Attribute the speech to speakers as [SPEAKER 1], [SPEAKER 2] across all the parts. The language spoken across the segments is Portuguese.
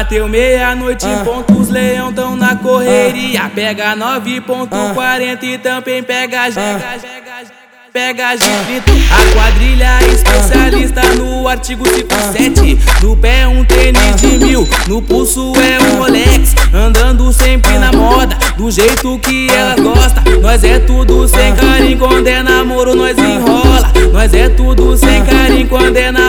[SPEAKER 1] Bateu meia-noite em ponto, os leão tão na correria. Pega 9.40 e também pega jega, Pega a a quadrilha especialista no artigo 57 No pé um tênis de mil, no pulso é um Rolex. Andando sempre na moda, do jeito que ela gosta. Nós é tudo sem carinho, quando é namoro nós enrola. Nós é tudo sem carinho, quando é namoro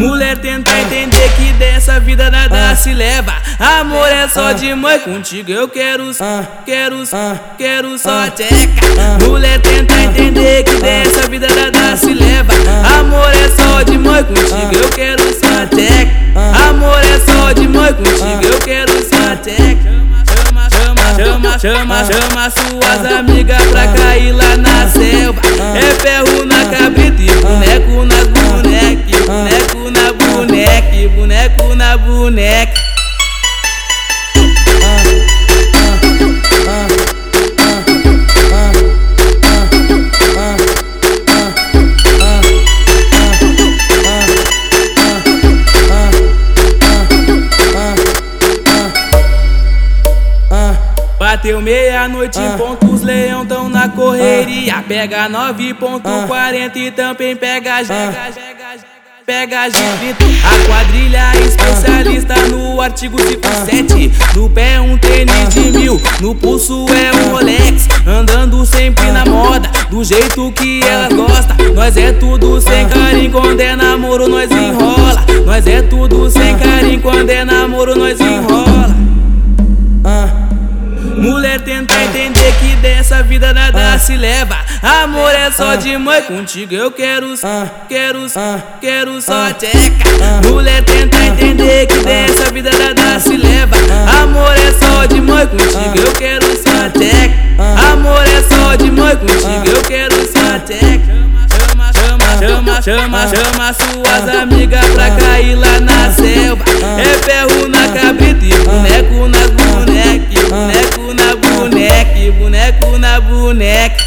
[SPEAKER 1] Mulher tenta entender que dessa vida nada se leva. Amor é só de mãe, contigo eu quero, quero, quero só tcheca. Mulher tenta entender que dessa vida nada se leva. Amor é só de mãe, contigo eu quero só tcheca. Amor é só de mãe, contigo eu quero só tcheca. Chama, chama, chama, chama suas amigas pra cair lá na selva. É boneco na boneca. Bateu meia-noite em ponto, os leão tão na correria. Pega 9.40 e também pega jega, pega gigante. A quadrilha especialista no artigo 57. No pé um tênis de mil, no pulso é um Rolex. Andando sempre na moda, do jeito que ela gosta. Nós é tudo sem carinho, quando é namoro nós enrola. Nós é tudo sem carinho, quando é namoro Mulher tenta entender que dessa vida nada se leva. Amor é só de mãe, contigo eu quero, quero, quero só tcheca. Mulher tenta entender que dessa vida nada se leva. Amor é só de mãe, contigo eu quero só tcheca. Amor é só de mãe, contigo eu quero só tcheca. Chama, chama, chama, chama, chama suas amigas pra cair lá na selva. É ferro na boneco nas